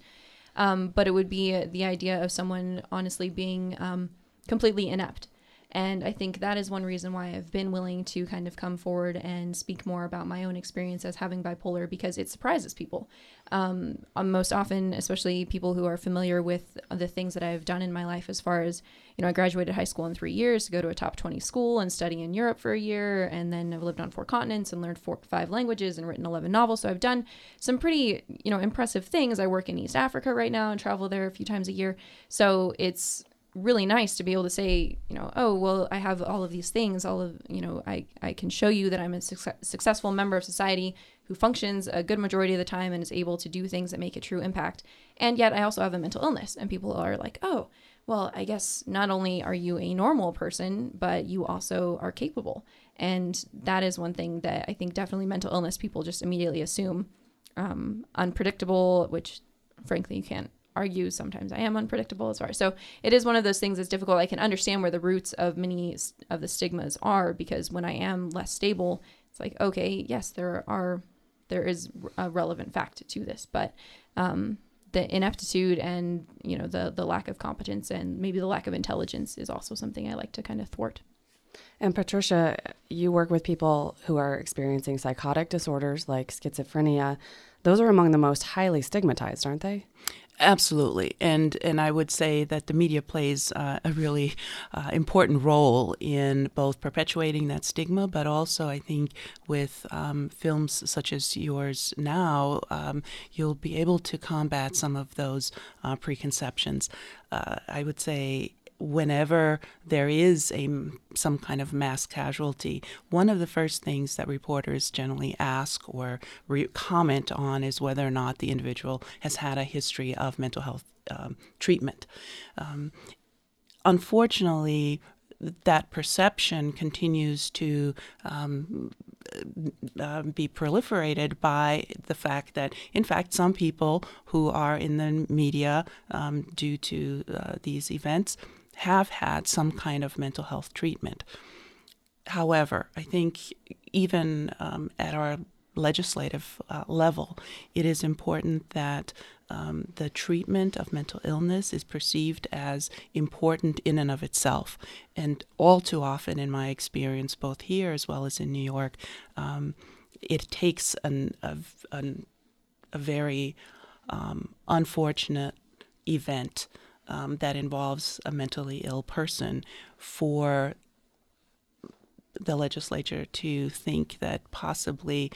Um, but it would be the idea of someone honestly being um, completely inept and I think that is one reason why I've been willing to kind of come forward and speak more about my own experience as having bipolar because it surprises people. Um, um, most often, especially people who are familiar with the things that I've done in my life, as far as, you know, I graduated high school in three years to go to a top 20 school and study in Europe for a year. And then I've lived on four continents and learned four, five languages and written 11 novels. So I've done some pretty, you know, impressive things. I work in East Africa right now and travel there a few times a year. So it's, really nice to be able to say, you know, oh, well, I have all of these things, all of, you know, I, I can show you that I'm a success, successful member of society who functions a good majority of the time and is able to do things that make a true impact. And yet I also have a mental illness. And people are like, oh, well, I guess not only are you a normal person, but you also are capable. And that is one thing that I think definitely mental illness people just immediately assume um, unpredictable, which frankly you can't argue sometimes I am unpredictable as far. So it is one of those things that's difficult. I can understand where the roots of many of the stigmas are because when I am less stable, it's like okay, yes, there are there is a relevant fact to this, but um, the ineptitude and you know the the lack of competence and maybe the lack of intelligence is also something I like to kind of thwart. And Patricia, you work with people who are experiencing psychotic disorders like schizophrenia. Those are among the most highly stigmatized, aren't they? Absolutely, and and I would say that the media plays uh, a really uh, important role in both perpetuating that stigma, but also I think with um, films such as yours now, um, you'll be able to combat some of those uh, preconceptions. Uh, I would say whenever there is a some kind of mass casualty, one of the first things that reporters generally ask or re- comment on is whether or not the individual has had a history of mental health um, treatment. Um, unfortunately, that perception continues to um, uh, be proliferated by the fact that, in fact, some people who are in the media um, due to uh, these events have had some kind of mental health treatment. However, I think even um, at our legislative uh, level, it is important that um, the treatment of mental illness is perceived as important in and of itself. And all too often, in my experience, both here as well as in New York, um, it takes an, a, an, a very um, unfortunate event um, that involves a mentally ill person for the legislature to think that possibly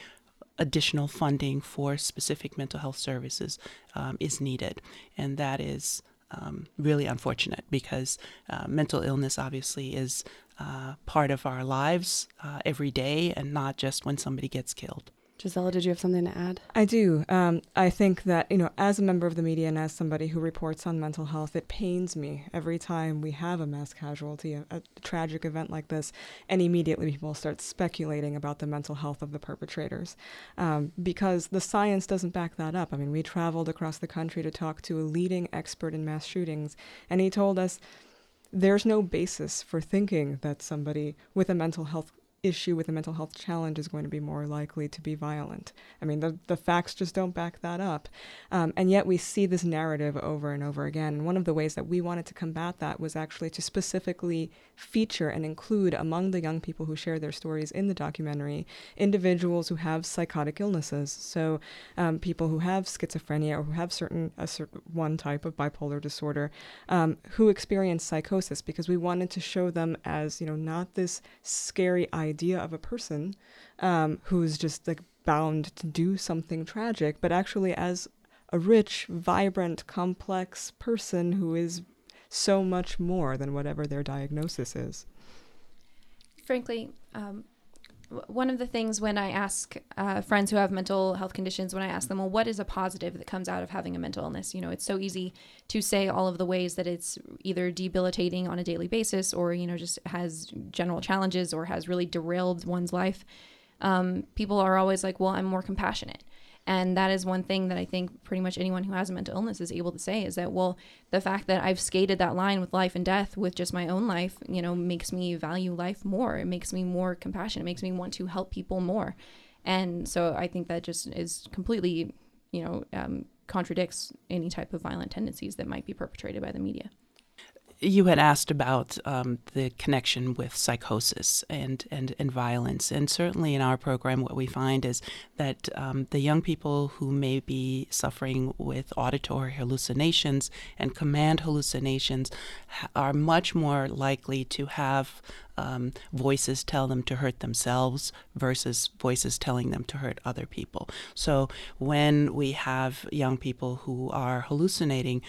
additional funding for specific mental health services um, is needed. And that is um, really unfortunate because uh, mental illness obviously is uh, part of our lives uh, every day and not just when somebody gets killed. Gisela, did you have something to add? I do. Um, I think that, you know, as a member of the media and as somebody who reports on mental health, it pains me every time we have a mass casualty, a, a tragic event like this, and immediately people start speculating about the mental health of the perpetrators um, because the science doesn't back that up. I mean, we traveled across the country to talk to a leading expert in mass shootings, and he told us there's no basis for thinking that somebody with a mental health issue with a mental health challenge is going to be more likely to be violent. I mean, the, the facts just don't back that up. Um, and yet we see this narrative over and over again. One of the ways that we wanted to combat that was actually to specifically feature and include among the young people who share their stories in the documentary individuals who have psychotic illnesses. So um, people who have schizophrenia or who have certain, a certain one type of bipolar disorder um, who experience psychosis because we wanted to show them as, you know, not this scary idea of a person um, who's just like bound to do something tragic, but actually as a rich, vibrant, complex person who is so much more than whatever their diagnosis is. Frankly, um, one of the things when I ask uh, friends who have mental health conditions, when I ask them, well, what is a positive that comes out of having a mental illness? You know, it's so easy to say all of the ways that it's either debilitating on a daily basis or, you know, just has general challenges or has really derailed one's life. Um, people are always like, well, I'm more compassionate. And that is one thing that I think pretty much anyone who has a mental illness is able to say is that, well, the fact that I've skated that line with life and death with just my own life, you know, makes me value life more. It makes me more compassionate. It makes me want to help people more. And so I think that just is completely, you know, um, contradicts any type of violent tendencies that might be perpetrated by the media you had asked about um, the connection with psychosis and, and, and violence. And certainly in our program, what we find is that um, the young people who may be suffering with auditory hallucinations and command hallucinations are much more likely to have um, voices tell them to hurt themselves versus voices telling them to hurt other people. So when we have young people who are hallucinating,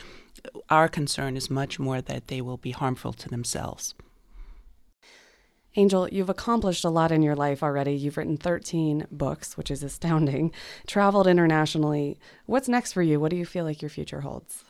our concern is much more that they will be harmful to themselves. Angel, you've accomplished a lot in your life already. You've written 13 books, which is astounding, traveled internationally. What's next for you? What do you feel like your future holds?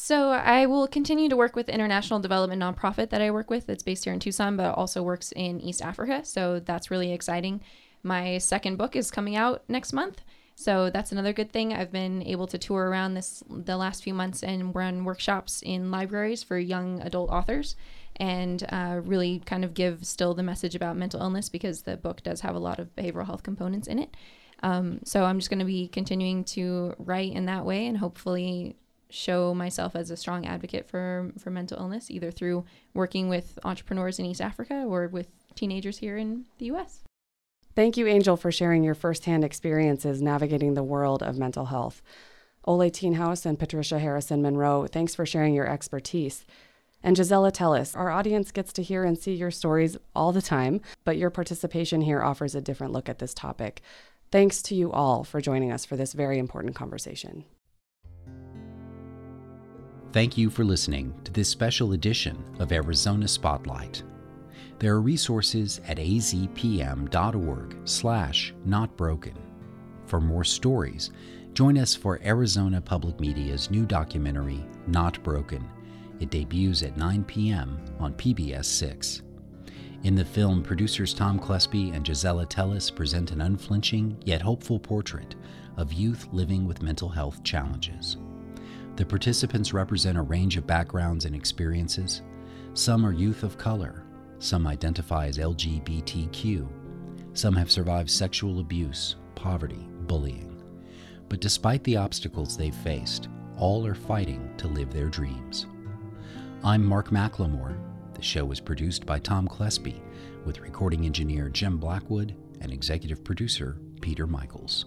So, I will continue to work with international development nonprofit that I work with that's based here in Tucson, but also works in East Africa. So, that's really exciting. My second book is coming out next month. So that's another good thing. I've been able to tour around this the last few months and run workshops in libraries for young adult authors and uh, really kind of give still the message about mental illness because the book does have a lot of behavioral health components in it. Um, so I'm just going to be continuing to write in that way and hopefully show myself as a strong advocate for for mental illness either through working with entrepreneurs in East Africa or with teenagers here in the US. Thank you, Angel, for sharing your firsthand experiences navigating the world of mental health. Ole Thienhaus and Patricia Harrison Monroe, thanks for sharing your expertise. And Gisela Telles, our audience gets to hear and see your stories all the time, but your participation here offers a different look at this topic. Thanks to you all for joining us for this very important conversation. Thank you for listening to this special edition of Arizona Spotlight. There are resources at azpm.org slash notbroken. For more stories, join us for Arizona Public Media's new documentary, Not Broken. It debuts at 9 p.m. on PBS 6. In the film, producers Tom Kleespie and Gisela Telles present an unflinching yet hopeful portrait of youth living with mental health challenges. The participants represent a range of backgrounds and experiences. Some are youth of color, some identify as LGBTQ. Some have survived sexual abuse, poverty, bullying. But despite the obstacles they've faced, all are fighting to live their dreams. I'm Mark McLemore. The show was produced by Tom Kleespie, with recording engineer Jim Blackwood and executive producer Peter Michaels.